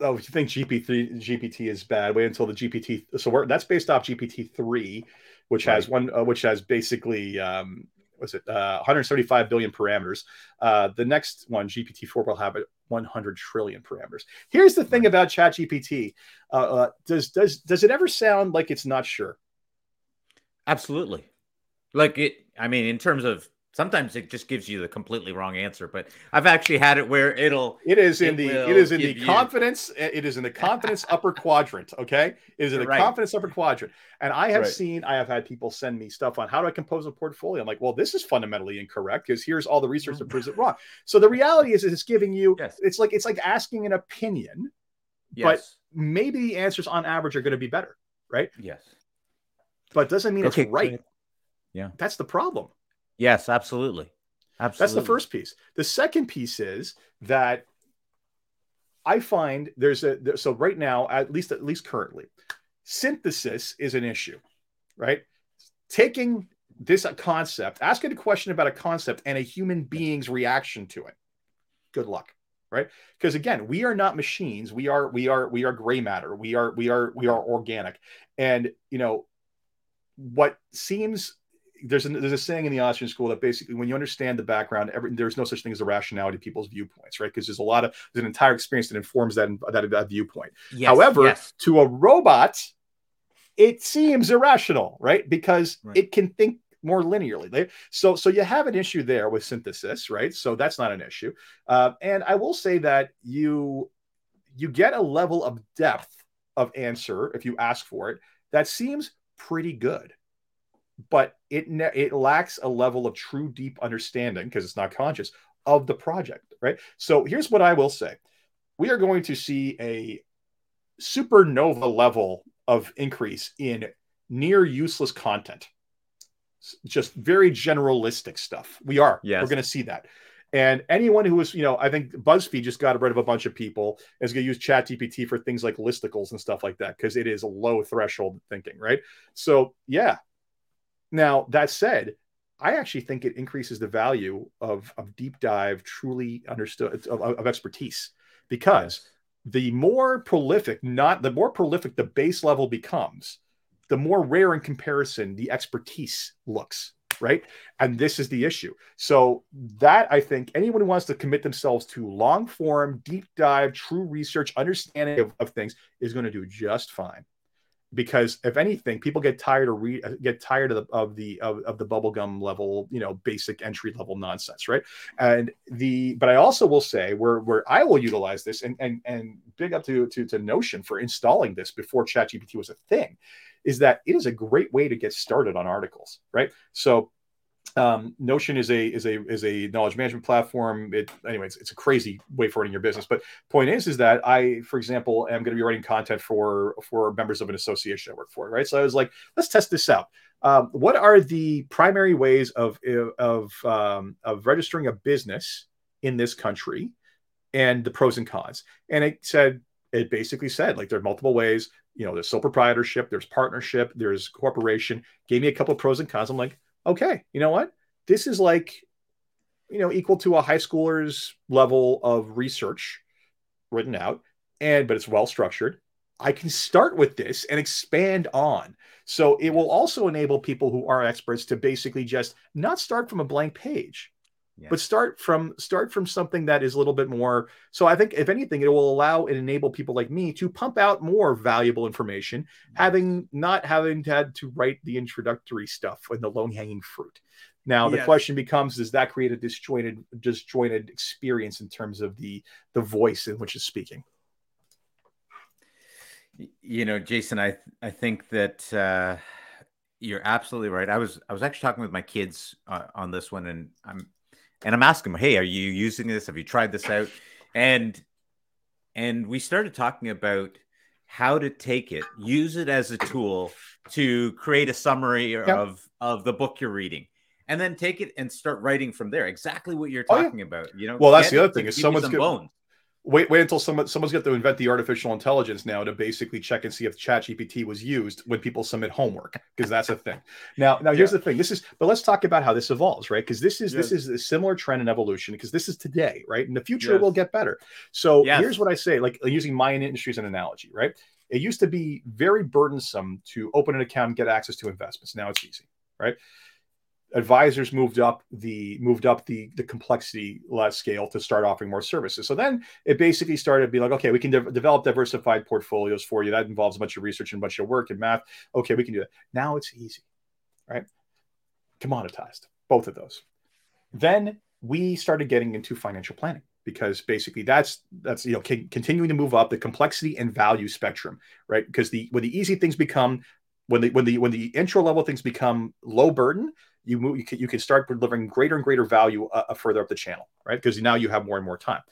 Oh, you think GPT GPT is bad, wait until the GPT. So that's based off GPT three, which right. has one, uh, which has basically um, was it uh, 175 billion parameters. Uh, the next one, GPT-4, will have 100 trillion parameters. Here's the thing about ChatGPT: uh, uh, does does does it ever sound like it's not sure? Absolutely. Like it. I mean, in terms of sometimes it just gives you the completely wrong answer but i've actually had it where it'll it is in it the it is in the you... confidence eh, it is in the confidence upper quadrant okay? It is in the right. confidence upper quadrant. And i have right. seen i have had people send me stuff on how do i compose a portfolio? I'm like well this is fundamentally incorrect because here's all the research that mm-hmm. proves it wrong. So the reality is, is it's giving you yes. it's like it's like asking an opinion yes. but maybe the answers on average are going to be better right? Yes. But doesn't mean okay, it's right. Yeah. That's the problem Yes, absolutely. Absolutely. That's the first piece. The second piece is that I find there's a there, so right now, at least at least currently, synthesis is an issue, right? Taking this a concept, asking a question about a concept and a human being's reaction to it. Good luck, right? Because again, we are not machines. We are we are we are gray matter. We are we are we are organic, and you know what seems there's a, there's a saying in the Austrian school that basically when you understand the background, every, there's no such thing as a rationality of people's viewpoints, right? Because there's a lot of there's an entire experience that informs that that, that viewpoint. Yes, However, yes. to a robot, it seems irrational, right? Because right. it can think more linearly. So so you have an issue there with synthesis, right? So that's not an issue. Uh, and I will say that you you get a level of depth of answer if you ask for it that seems pretty good but it it lacks a level of true deep understanding because it's not conscious of the project right? So here's what i will say. We are going to see a supernova level of increase in near useless content. Just very generalistic stuff. We are. Yes. we're going to see that. And anyone who was, you know, I think BuzzFeed just got rid of a bunch of people is going to use Chat GPT for things like listicles and stuff like that because it is a low threshold thinking, right? So, yeah, now, that said, I actually think it increases the value of, of deep dive, truly understood of, of expertise because yes. the more prolific, not the more prolific the base level becomes, the more rare in comparison the expertise looks. right? And this is the issue. So that I think anyone who wants to commit themselves to long form, deep dive, true research, understanding of, of things is going to do just fine because if anything, people get tired of re- uh, get tired of the of the of, of the bubblegum level, you know, basic entry level nonsense, right? And the but I also will say where where I will utilize this and and and big up to to, to Notion for installing this before ChatGPT was a thing, is that it is a great way to get started on articles, right? So um, Notion is a is a is a knowledge management platform. It anyway, it's, it's a crazy way for running your business. But point is, is that I, for example, am going to be writing content for for members of an association I work for. Right, so I was like, let's test this out. Um, what are the primary ways of of um, of registering a business in this country, and the pros and cons? And it said it basically said like there are multiple ways. You know, there's sole proprietorship, there's partnership, there's corporation. Gave me a couple of pros and cons. I'm like okay, you know what? This is like, you know, equal to a high schooler's level of research written out, and but it's well structured. I can start with this and expand on. So it will also enable people who are experts to basically just not start from a blank page, yeah. but start from start from something that is a little bit more so i think if anything it will allow and enable people like me to pump out more valuable information having not having had to write the introductory stuff and the low hanging fruit now the question becomes does that create a disjointed disjointed experience in terms of the the voice in which is speaking you know jason i i think that uh you're absolutely right. I was I was actually talking with my kids uh, on this one, and I'm and I'm asking him, "Hey, are you using this? Have you tried this out?" And and we started talking about how to take it, use it as a tool to create a summary yep. of of the book you're reading, and then take it and start writing from there. Exactly what you're talking oh, yeah. about. You know, well, that's the other thing is someone's good. Bones wait wait until someone someone's got to invent the artificial intelligence now to basically check and see if chat gpt was used when people submit homework because that's a thing now now here's yeah. the thing this is but let's talk about how this evolves right because this is yes. this is a similar trend in evolution because this is today right in the future yes. it will get better so yes. here's what i say like using my industry as an analogy right it used to be very burdensome to open an account and get access to investments now it's easy right advisors moved up the moved up the the complexity uh, scale to start offering more services. So then it basically started to be like, okay, we can de- develop diversified portfolios for you. That involves a bunch of research and a bunch of work and math. Okay, we can do that. Now it's easy, right? Commoditized, both of those. Then we started getting into financial planning because basically that's that's you know c- continuing to move up the complexity and value spectrum, right? Because the when the easy things become when the when the when the intro level things become low burden, you move you can, you can start delivering greater and greater value uh, uh further up the channel, right? Because now you have more and more time.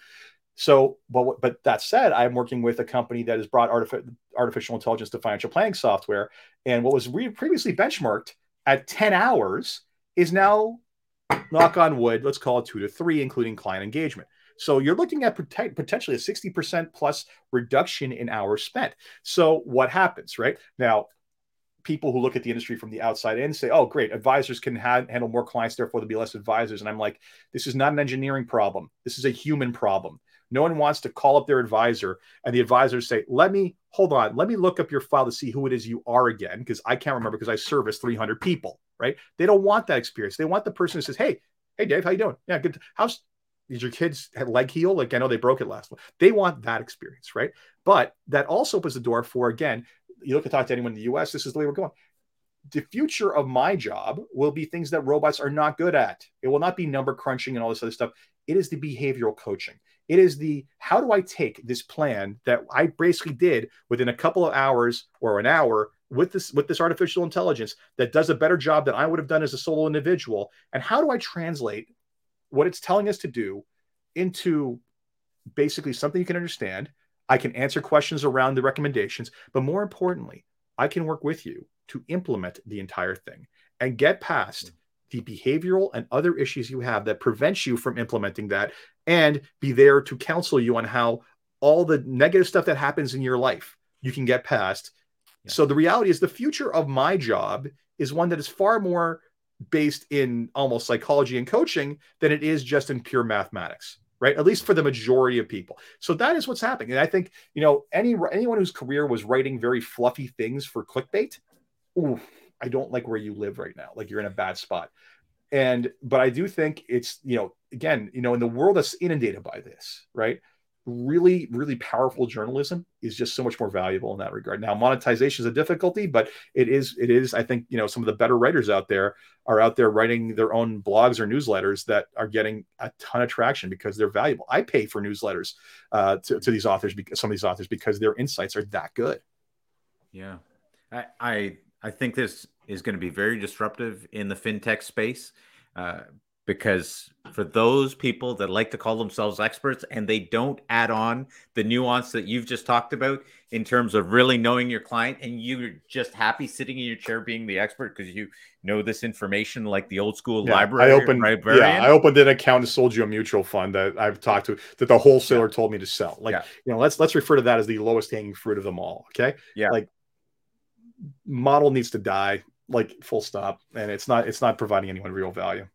So, but but that said, I'm working with a company that has brought artific- artificial intelligence to financial planning software, and what was re- previously benchmarked at 10 hours is now, knock on wood, let's call it two to three, including client engagement. So you're looking at potentially a 60% plus reduction in hours spent. So what happens, right? Now, people who look at the industry from the outside in say, oh, great, advisors can ha- handle more clients, therefore there'll be less advisors. And I'm like, this is not an engineering problem. This is a human problem. No one wants to call up their advisor and the advisors say, let me hold on, let me look up your file to see who it is you are again, because I can't remember because I service 300 people, right? They don't want that experience. They want the person who says, hey, hey, Dave, how you doing? Yeah, good. How's did your kids have leg heal? Like I know they broke it last one. They want that experience, right? But that also opens the door for again you look at talk to anyone in the US, this is the way we're going. The future of my job will be things that robots are not good at. It will not be number crunching and all this other stuff. It is the behavioral coaching. It is the how do I take this plan that I basically did within a couple of hours or an hour with this with this artificial intelligence that does a better job than I would have done as a solo individual, and how do I translate what it's telling us to do into basically something you can understand I can answer questions around the recommendations, but more importantly, I can work with you to implement the entire thing and get past the behavioral and other issues you have that prevents you from implementing that and be there to counsel you on how all the negative stuff that happens in your life you can get past. Yeah. So the reality is the future of my job is one that is far more based in almost psychology and coaching than it is just in pure mathematics right? At least for the majority of people. So that is what's happening. And I think, you know, any anyone whose career was writing very fluffy things for clickbait, ooh, I don't like where you live right now. Like you're in a bad spot. And but I do think it's you know again you know in the world that's inundated by this right really really powerful journalism is just so much more valuable in that regard. Now monetization is a difficulty but it is it is i think you know some of the better writers out there are out there writing their own blogs or newsletters that are getting a ton of traction because they're valuable. I pay for newsletters uh, to, to these authors because some of these authors because their insights are that good. Yeah. I i, I think this is going to be very disruptive in the fintech space. Uh, because for those people that like to call themselves experts and they don't add on the nuance that you've just talked about in terms of really knowing your client and you're just happy sitting in your chair being the expert because you know this information like the old school yeah, library I opened yeah I opened an account and sold you a mutual fund that I've talked to that the wholesaler yeah. told me to sell. Like yeah. you know let's let's refer to that as the lowest hanging fruit of them all okay? Yeah. Like model needs to die like full stop and it's not it's not providing anyone real value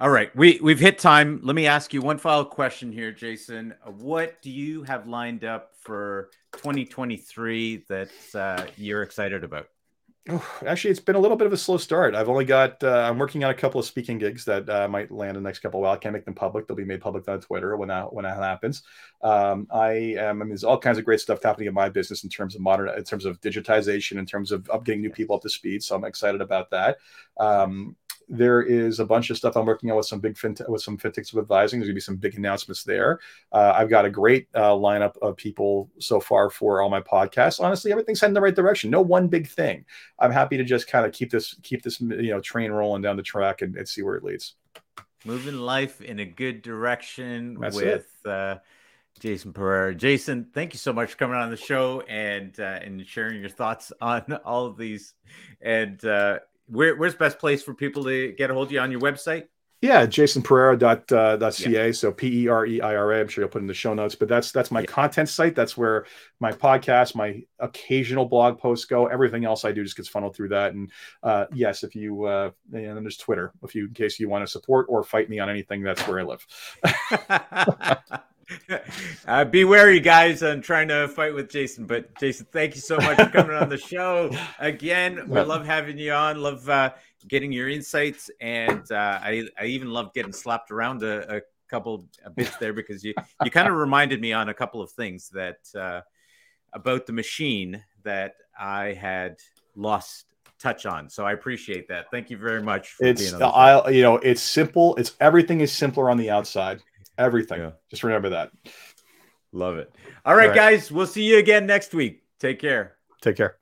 all right, we we've hit time. Let me ask you one final question here, Jason. What do you have lined up for 2023 that uh, you're excited about? Oh, actually, it's been a little bit of a slow start. I've only got uh, I'm working on a couple of speaking gigs that uh, might land in the next couple of while. I can't make them public; they'll be made public on Twitter when that when that happens. Um, I am. I mean, there's all kinds of great stuff happening in my business in terms of modern, in terms of digitization, in terms of up getting new people up to speed. So I'm excited about that. Um, there is a bunch of stuff I'm working on with some big fintech, with some fintechs of advising. There's gonna be some big announcements there. Uh, I've got a great uh, lineup of people so far for all my podcasts. Honestly, everything's heading the right direction. No one big thing. I'm happy to just kind of keep this keep this you know train rolling down the track and, and see where it leads. Moving life in a good direction That's with. Uh, Jason Pereira. Jason, thank you so much for coming on the show and uh, and sharing your thoughts on all of these. And uh, where, where's best place for people to get a hold of you on your website? Yeah, jasonpereira.ca. Uh, .ca, So P E R E I R A. I'm sure you'll put in the show notes, but that's that's my yeah. content site. That's where my podcast, my occasional blog posts go. Everything else I do just gets funneled through that. And uh, yes, if you uh, and then there's Twitter, if you in case you want to support or fight me on anything, that's where I live. uh, be wary, guys, on trying to fight with Jason. But Jason, thank you so much for coming on the show again. We love having you on. Love uh, getting your insights, and uh, I I even love getting slapped around a, a couple bits there because you you kind of reminded me on a couple of things that uh, about the machine that I had lost touch on. So I appreciate that. Thank you very much. it's I you know it's simple. It's everything is simpler on the outside. Everything. Yeah. Just remember that. Love it. All right, All right, guys. We'll see you again next week. Take care. Take care.